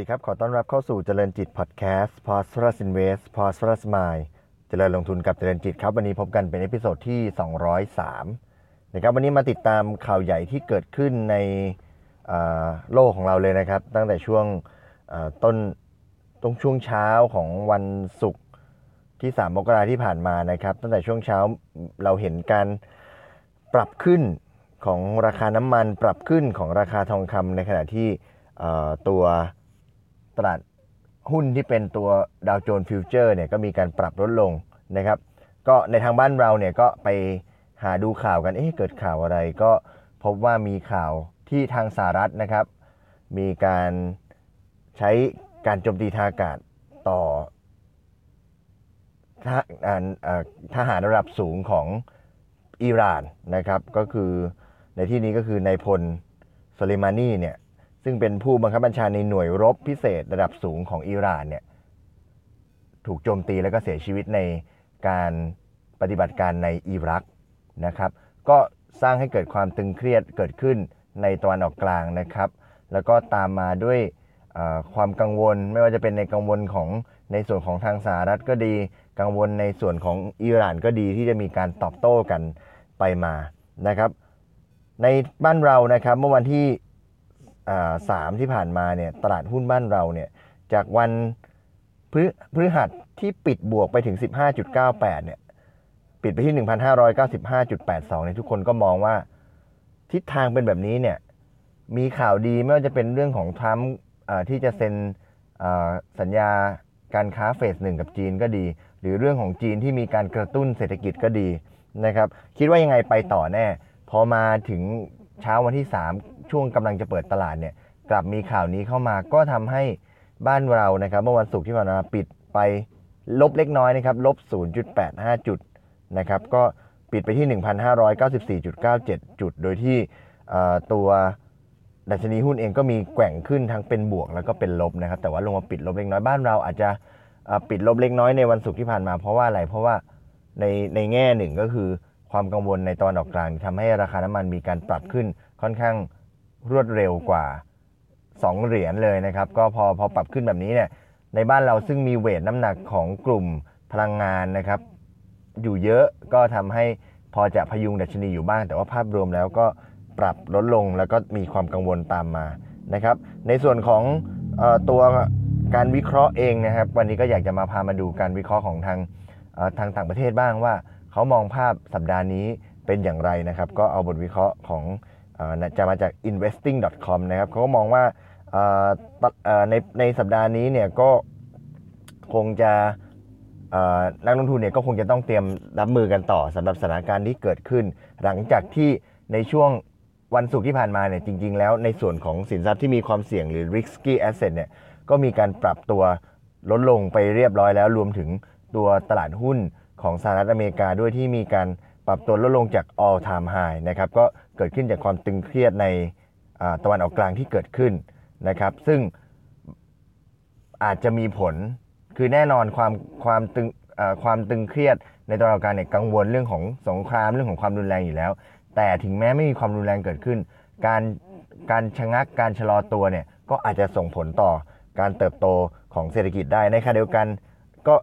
วัสดีครับ ขอต้อนรับเข้าสู่เจริญจิตพอดแคสต์ p o s t r u s Invest p o s t r u s Mind เจริญลงทุนกับเจริญจิตครับ วันนี้พบกันเป็น episode ที่ 203นะครับวันนี้มาติดตามข่าวใหญ่ที่เกิดขึ้นในโลกของเราเลยนะครับ ตั้งแต่ช่วงต้นตรงช่วงเช้าของวันศุกร์ที่ 3 มกราที่ผ่านมานะครับ ตั้งแต่ช่วงเช้าเราเห็นการปรับขึ้นของราคาน้ำมัน ปรับขึ้นของราคาทองคำในขณะที่ตัว ตลาดหุ้นที่เป็นตัวดาวโจนส์ฟิวเจอร์เนี่ยก็มีการปรับลดลงนะครับ ก็ในทางบ้านเราเนี่ยก็ไปหาดูข่าวกัน เอ๊ะเกิดข่าวอะไร ก็พบว่ามีข่าวที่ทางสหรัฐนะครับ มีการใช้การโจมตีทางอากาศต่อทหารระดับสูงของอิหร่านนะครับ ก็คือในที่นี้ก็คือนายพลโซเลมานีเนี่ย ซึ่งเป็นผู้บังคับบัญชาในหน่วยรบพิเศษระดับสูงของอิหร่านเนี่ยถูกโจมตีแล้วก็เสียชีวิตในการปฏิบัติการในอิรักนะครับ ก็สร้างให้เกิดความตึงเครียดเกิดขึ้นในตะวันออกกลางนะครับ แล้วก็ตามมาด้วยความกังวลไม่ว่าจะเป็นในกังวลของในส่วนของทางสหรัฐก็ดี กังวลในส่วนของอิหร่านก็ดีที่จะมีการตอบโต้กันไปมานะครับ ในบ้านเรานะครับเมื่อวันที่ สามที่ผ่านมาเนี่ยตลาดหุ้นบ้านเราเนี่ยจากวันพฤพฤหัสที่ปิดบวกไปถึง 15.98 เนี่ย ปิดไปที่ 1,595.82เนี่ยทุกคนก็มองว่า ทิศทางเป็นแบบนี้เนี่ย มีข่าวดีไม่ว่าจะเป็นเรื่องของทรัมป์ที่จะเซ็นสัญญาการค้าเฟสหนึ่งกับจีนก็ดี หรือเรื่องของจีนที่มีการกระตุ้นเศรษฐกิจก็ดีนะครับ คิดว่ายังไงไปต่อแน่ พอมาถึงเช้าวันที่ 3 ช่วงกำลังจะเปิดตลาดเนี่ยกลับมีข่าวนี้เข้ามาก็ทำให้บ้านเรานะครับเมื่อวันศุกร์ที่ผ่านมาปิดไปลบเล็กน้อยนะครับลบ 0.85 จุดนะครับก็ปิดไปที่ 1,594.97 จุด โดยที่ตัวดัชนีหุ้นเองก็มีแกว่งขึ้นทั้งเป็นบวกแล้วก็เป็นลบนะครับแต่ว่าลงมาปิดลบเล็กน้อยบ้านเราอาจจะปิดลบเล็กน้อยในวันศุกร์ที่ผ่านมาเพราะว่าอะไรเพราะว่าในในแง่หนึ่งก็คือความกังวลในตอนออกกลางทำให้ราคาน้ำมันมีการปรับขึ้นค่อนข้าง รวดเร็วกว่า 2 เหรียญเลยนะครับ ก็พอพอปรับขึ้นแบบนี้เนี่ยในบ้านเราซึ่งมีเวทน้ำหนักของกลุ่มพลังงานนะครับ อยู่เยอะก็ทำให้พอจะพยุงดัชนีอยู่บ้าง แต่ว่าภาพรวมแล้วก็ปรับลดลงแล้วก็มีความกังวลตามมานะครับ ในส่วนของอตัวการวิเคราะห์เองนะครับ วันนี้ก็อยากจะมาพามาดูการวิเคราะห์ของทางทางต่างประเทศบ้างว่า เขามองภาพสัปดาห์นี้เป็นอย่างไรนะครับ ก็เอาบทวิเคราะห์ของ จะมาจาก investing.com นะครับเขาก็มองว่าในในสัปดาห์นี้เนี่ยก็คงจะนักลงทุนเนี่ยก็คงจะต้องเตรียมรับมือกันต่อสำหรับสถานการณ์ที่เกิดขึ้น หลังจากที่ในช่วงวันศุกร์ที่ผ่านมาเนี่ยจริง ๆ แล้วในส่วนของสินทรัพย์ที่มีความเสี่ยงหรือ risky asset เนี่ยก็มีการปรับตัวลดลงไปเรียบร้อยแล้วรวมถึงตัวตลาดหุ้นของสหรัฐอเมริกาด้วยที่มีการปรับตัวลดลงจาก all time high นะครับก็ เกิดขึ้นจากความตึงเครียดในตะวันออกกลางที่เกิดขึ้นนะครับ ซึ่งอาจจะมีผลคือแน่นอนความความตึงความตึงเครียดในตะวันออกกลางเนี่ยกังวลเรื่องของสงครามเรื่องของความรุนแรงอยู่แล้ว แต่ถึงแม้ไม่มีความรุนแรงเกิดขึ้น การการชะงักการชะลอตัวเนี่ยก็อาจจะส่งผลต่อการเติบโตของเศรษฐกิจได้ในขณะเดียวกันก็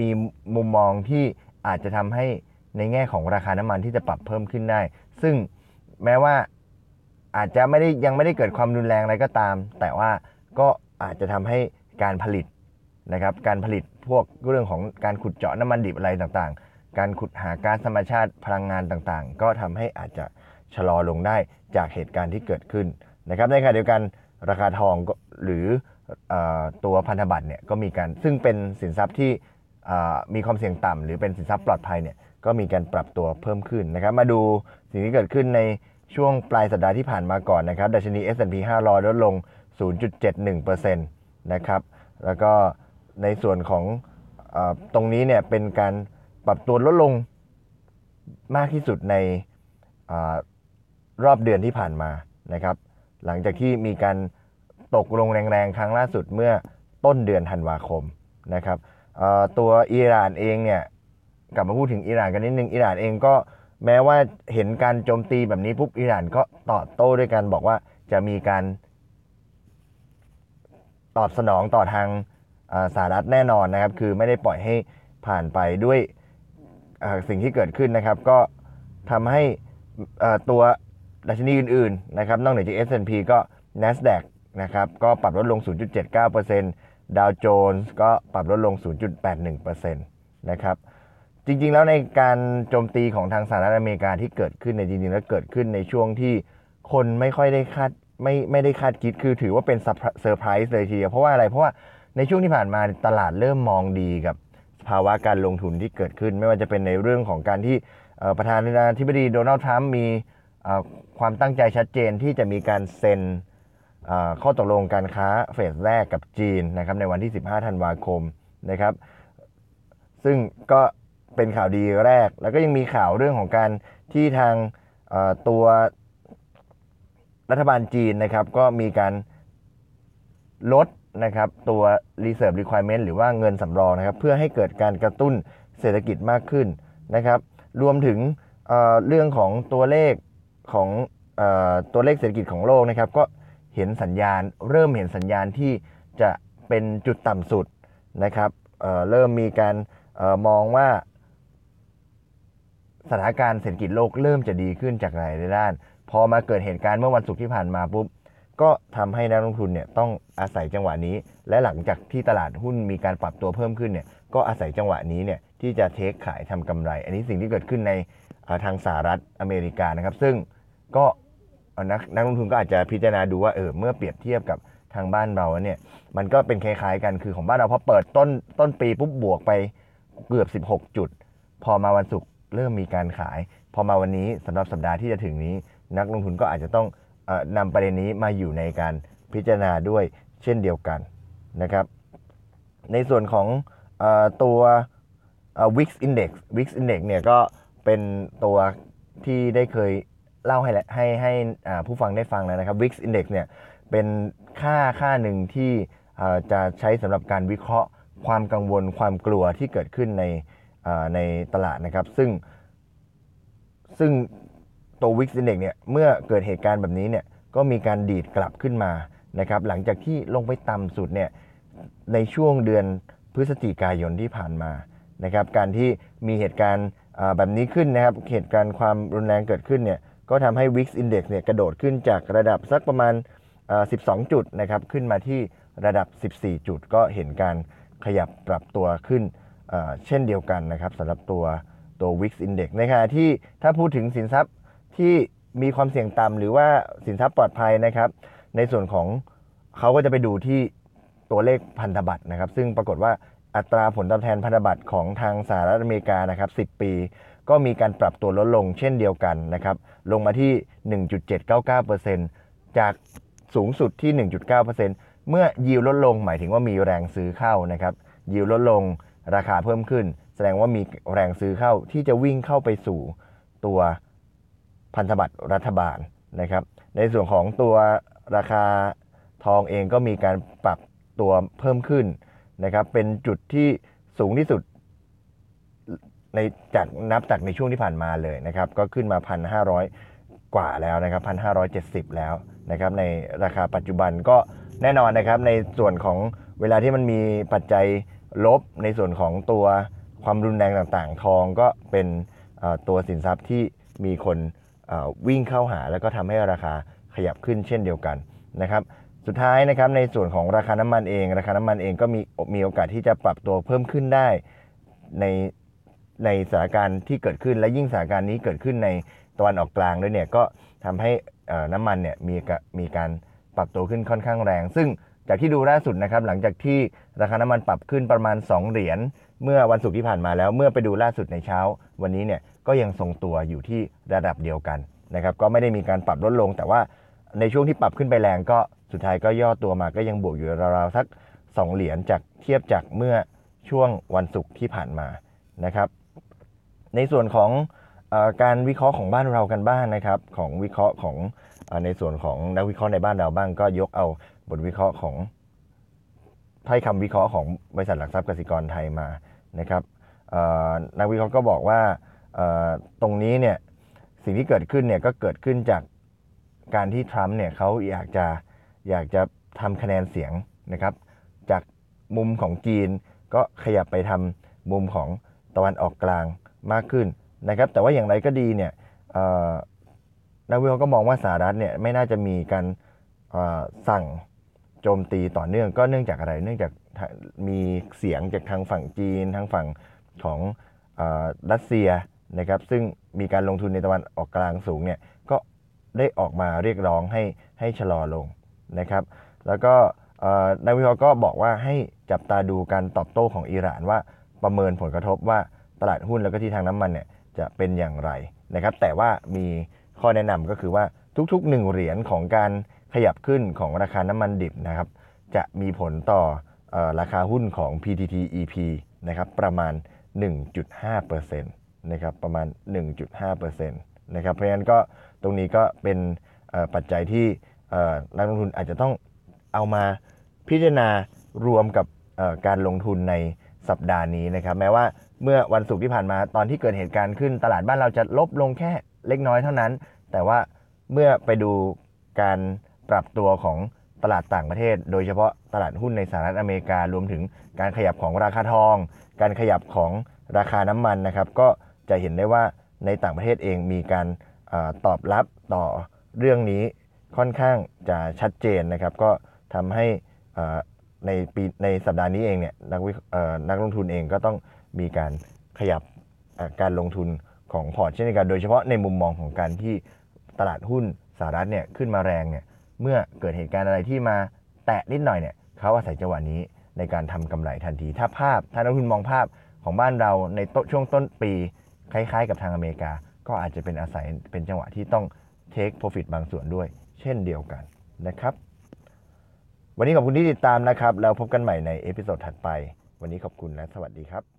มีมุมมองที่อาจจะทำให้ในแง่ของราคาน้ำมันที่จะปรับเพิ่มขึ้นได้ ซึ่ง แม้ว่าอาจจะไม่ได้ยังไม่ได้เกิดความรุนแรงอะไรก็ตาม แต่ว่าก็อาจจะทำให้การผลิตนะครับ การผลิตพวกเรื่องของการขุดเจาะน้ำมันดิบอะไรต่างๆ การขุดหาก๊าซธรรมชาติพลังงานต่างๆ ก็ทำให้อาจจะชะลอลงได้จากเหตุการณ์ที่เกิดขึ้นนะครับในขณะเดียวกันราคาทองหรือตัวพันธบัตรเนี่ยก็มีการซึ่งเป็นสินทรัพย์ที่มีความเสี่ยงต่ำหรือเป็นสินทรัพย์ปลอดภัยเนี่ยก็มีการปรับตัวเพิ่มขึ้นนะครับ มาดู สิ่งที่เกิดขึ้นในช่วงปลายสัปดาห์ที่ผ่านมาก่อนนะครับดัชนี S&P 500 ลดลง 0.71%นะครับแล้วก็ในส่วนของอตรงนี้เนี่ยเป็นการปรับตัวลดลงมากที่สุดในอรอบเดือนที่ผ่านมานะครับ หลังจากที่มีการตกลงแรงๆ ครั้งล่าสุดเมื่อต้นเดือนธันวาคมนะครับตัวอิหร่านเองเนี่ยกลับมาพูดถึงอิหร่านกันนิดนึงอิหร่านเองก็ แม้ว่าเห็นการโจมตีแบบนี้ปุ๊บอิหร่านก็ตอบโต้ด้วยกันบอกว่าจะมีการตอบสนองต่อทางสหรัฐแน่นอนนะครับ คือไม่ได้ปล่อยให้ผ่านไปด้วยสิ่งที่เกิดขึ้นนะครับ ก็ทำให้ตัวดัชนีอื่นๆนะครับนอกเหนือจาก S&P ก็ NASDAQ นะครับก็ปรับลดลง 0.79%ดาวโจนส์ก็ปรับลดลง 0.81%นะครับ จริง ๆ แล้วในการโจมตีของทางสหรัฐอเมริกาที่เกิดขึ้นในยจริงๆแล้วเกิดขึ้นในช่วงที่คนไม่ค่อยได้คาดไม่ไม่ได้คาดคิดคือถือว่าเป็นเซอร์ไพรส์เลยทีเดียวเพราะว่าอะไรเพราะว่าในช่วงที่ผ่านมาตลาดเริ่มมองดีกับภาวะการลงทุนที่เกิดขึ้น ไม่ว่าจะเป็นในเรื่องของการที่ประธานาธิบดีโดนัลด์ทรัมป์มีความตั้งใจชัดเจนที่จะมีการเซ็นข้อตกลงการค้าเฟสแรกกับจีนนะครับในวันที่ 15 ธันวาคมนะครับ ซึ่งก็ เป็นข่าวดีแรก แล้วก็ยังมีข่าวเรื่องของการที่ทางตัวรัฐบาลจีนนะครับ ก็มีการลดนะครับตัว reserve requirement หรือว่าเงินสำรองนะครับ เพื่อให้เกิดการกระตุ้นเศรษฐกิจมากขึ้นนะครับ รวมถึงเเรื่องของตัวเลขของอตัวเลขเศรษฐกิจของโลกนะครับ ก็เห็นสัญญาณ เริ่มเห็นสัญญาณที่จะเป็นจุดต่ำสุดนะครับเเริ่มมีการออมองว่า สถานการณ์เศรษฐกิจโลกเริ่มจะดีขึ้นจากหลายด้าน พอมาเกิดเหตุการณ์เมื่อวันศุกร์ที่ผ่านมาปุ๊บก็ทำให้นักลงทุนเนี่ยต้องอาศัยจังหวะนี้ และหลังจากที่ตลาดหุ้นมีการปรับตัวเพิ่มขึ้นเนี่ยก็อาศัยจังหวะนี้เนี่ยที่จะเทคขายทำกำไร อันนี้สิ่งที่เกิดขึ้นในทางสหรัฐอเมริกานะครับ ซึ่งก็นักนักลงทุนก็อาจจะพิจารณาดูว่าเออเมื่อเปรียบเทียบกับทางบ้านเราเนี่ยมันก็เป็นคล้ายๆกันคือของบ้านเราพอเปิดต้นต้นปีปุ๊บบวกไปเกือบ 16 จุด พอมาวันศุกร์ เริ่มมีการขาย พอมาวันนี้สำหรับสัปดาห์ที่จะถึงนี้ นักลงทุนก็อาจจะต้องออนำประเด็นนี้มาอยู่ในการพิจารณาด้วยเช่นเดียวกันนะครับ ในส่วนของอตัวเอ่อ Wix Index Wix Index เนี่ยก็เป็นตัวที่ได้เคยเล่าให้ให้ให้ผู้ฟังได้ฟังแล้วนะครับ Wix Index เนี่ยเป็นค่าค่าหนึ่งที่จะใช้สำหรับการวิเคราะห์ความกังวลความกลัวที่เกิดขึ้นใน ในตลาดนะครับ ซึ่ง ซึ่งตัว Wix Index เนี่ยเมื่อเกิดเหตุการณ์แบบนี้เนี่ยก็มีการดีดกลับขึ้นมานะครับหลังจากที่ลงไปต่ำสุดเนี่ยในช่วงเดือนพฤศจิกายนที่ผ่านมานะครับการที่มีเหตุการณ์แบบนี้ขึ้นนะครับเหตุการณ์ความรุนแรงเกิดขึ้นเนี่ยก็ทำให้ Wix Index เนี่ยกระโดดขึ้นจากระดับสักประมาณ 12 จุดนะครับขึ้นมาที่ระดับ 14 จุด ก็เห็นการขยับปรับตัวขึ้น เช่นเดียวกันนะครับสำหรับตัวตัว Wix Index ในขณะที่ถ้าพูดถึงสินทรัพย์ที่มีความเสี่ยงต่ำหรือว่าสินทรัพย์ปลอดภัยนะครับ ในส่วนของเขาก็จะไปดูที่ตัวเลขพันธบัตรนะครับ ซึ่งปรากฏว่าอัตราผลตอบแทนพันธบัตรของทางสหรัฐอเมริกานะครับ10 ปี ก็มีการปรับตัวลดลงเช่นเดียวกันนะครับ ลงมาที่ 1.799%จากสูงสุดที่ 1.9%เมื่อยิวลดลงหมายถึงว่ามีแรงซื้อเข้านะครับยิวลดลง ราคาเพิ่มขึ้น แสดงว่ามีแรงซื้อเข้าที่จะวิ่งเข้าไปสู่ตัวพันธบัตรรัฐบาลนะครับ ในส่วนของตัวราคาทองเองก็มีการปรับตัวเพิ่มขึ้นนะครับ เป็นจุดที่สูงที่สุดในจากนับจากในช่วงที่ผ่านมาเลยนะครับ ก็ขึ้นมา 1,500 กว่าแล้วนะครับ 1,570 แล้วนะครับ ในราคาปัจจุบันก็แน่นอนนะครับ ในส่วนของเวลาที่มันมีปัจจัย ลบในส่วนของตัวความรุนแรงต่างๆ ทองก็เป็นตัวสินทรัพย์ที่มีคนวิ่งเข้าหา แล้วก็ทำให้ราคาขยับขึ้นเช่นเดียวกันนะครับ สุดท้ายนะครับในส่วนของราคาน้ำมันเอง ราคาน้ำมันเองก็มีมีโอกาสที่จะปรับตัวเพิ่มขึ้นได้ในในสถานการณ์ที่เกิดขึ้นและยิ่งสถานการณ์นี้เกิดขึ้นในตะวันออกกลางด้วยเนี่ยก็ทำให้น้ำมันเนี่ยมีมีการปรับตัวขึ้นค่อนข้างแรง ซึ่ง จากที่ดูล่าสุดนะครับหลังจากที่ราคาน้ำมันปรับขึ้นประมาณ 2 เหรียญเมื่อวันศุกร์ที่ผ่านมาแล้วเมื่อไปดูล่าสุดในเช้า วันนี้เนี่ยก็ยังทรงตัวอยู่ที่ระดับเดียวกันนะครับก็ไม่ได้มีการปรับลดลง แต่ว่าในช่วงที่ปรับขึ้นไปแรงก็สุดท้ายก็ย่อตัวมาก็ยังบวกอยู่ราวๆสัก 2 เหรียญจากเทียบจากเมื่อช่วงวันศุกร์ที่ผ่านมานะครับในส่วนของอการวิเคราะห์ของบ้านเรากันบ้างนะครับ ของวิเคราะห์ของอในส่วนของนักวิเคราะห์ในบ้านเราบ้างก็ยกเอา บทวิเคราะห์ของถ้อยคำวิเคราะห์ของบริษัทหลักทรัพย์กสิกรไทยมานะครับนักวิเคราะห์ก็บอกว่าตรงนี้เนี่ยสิ่งที่เกิดขึ้นเนี่ยก็เกิดขึ้นจากการที่ทรัมป์เนี่ยเขาอยากจะอยากจะทำคะแนนเสียงนะครับ จากมุมของจีนก็ขยับไปทำมุมของตะวันออกกลางมากขึ้นนะครับ แต่ว่าอย่างไรก็ดีเนี่ยนักวิเคราะห์ก็มองว่าสหรัฐเนี่ยไม่น่าจะมีการสั่ง โจมตีต่อเนื่องก็เนื่องจากอะไร เนื่องจากมีเสียงจากทางฝั่งจีน ทางฝั่งของรัสเซียนะครับซึ่งมีการลงทุนในตะวันออกกลางสูงเนี่ยก็ได้ออกมาเรียกร้องให้ให้ชะลอลงนะครับ แล้วก็นักวิเคราะห์ก็บอกว่าให้จับตาดูการตอบโต้ของอิหร่านว่าประเมินผลกระทบว่าตลาดหุ้นแล้วก็ที่ทางน้ำมันเนี่ยจะเป็นอย่างไรนะครับ แต่ว่ามีข้อแนะนำก็คือว่าทุกๆ1เหรียญของการ ขยับขึ้นของราคาน้ำมันดิบนะครับจะมีผลต่ออราคาหุ้นของ PTT EP นะครับประมาณ 1.5%นะครับประมาณ 1.5%นะครับเพราะฉะนั้นก็ตรงนี้ก็เป็นปัจจัยที่นักลงทุนอาจจะต้องเอามาพิจารณารวมกับการลงทุนในสัปดาห์นี้นะครับ แม้ว่าเมื่อวันศุกร์ที่ผ่านมาตอนที่เกิดเหตุการณ์ขึ้น ตลาดบ้านเราจะลบลงแค่เล็กน้อยเท่านั้น แต่ว่าเมื่อไปดูการ ปรับตัวของตลาดต่างประเทศ โดยเฉพาะตลาดหุ้นในสหรัฐอเมริการวมถึงการขยับของราคาทอง การขยับของราคาน้ำมันนะครับ ก็จะเห็นได้ว่าในต่างประเทศเองมีการอตอบรับต่อเรื่องนี้ค่อนข้างจะชัดเจนนะครับ ก็ทำให้ในปีในสัปดาห์นี้เองเนี่ยนักวินักลงทุนเองก็ต้องมีการขยับการลงทุนของพอร์ตเช่นกัน โดยเฉพาะในมุมมองของการที่ตลาดหุ้นสหรัฐเนี่ยขึ้นมาแรงเนี่ย เมื่อเกิดเหตุการณ์อะไรที่มาแตะนิดหน่อยเนี่ยเขาอาศัยจังหวะนี้ในการทำกำไรทันที ถ้าภาพถ้านักทุนมองภาพของบ้านเราในช่วงต้นปีคล้ายๆ กับทางอเมริกา ก็อาจจะเป็นอาศัยเป็นจังหวะที่ต้อง take profit บางส่วนด้วย เช่นเดียวกันนะครับ วันนี้ขอบคุณที่ติดตามนะครับ แล้วพบกันใหม่ใน episode ถัดไป วันนี้ขอบคุณและสวัสดีครับ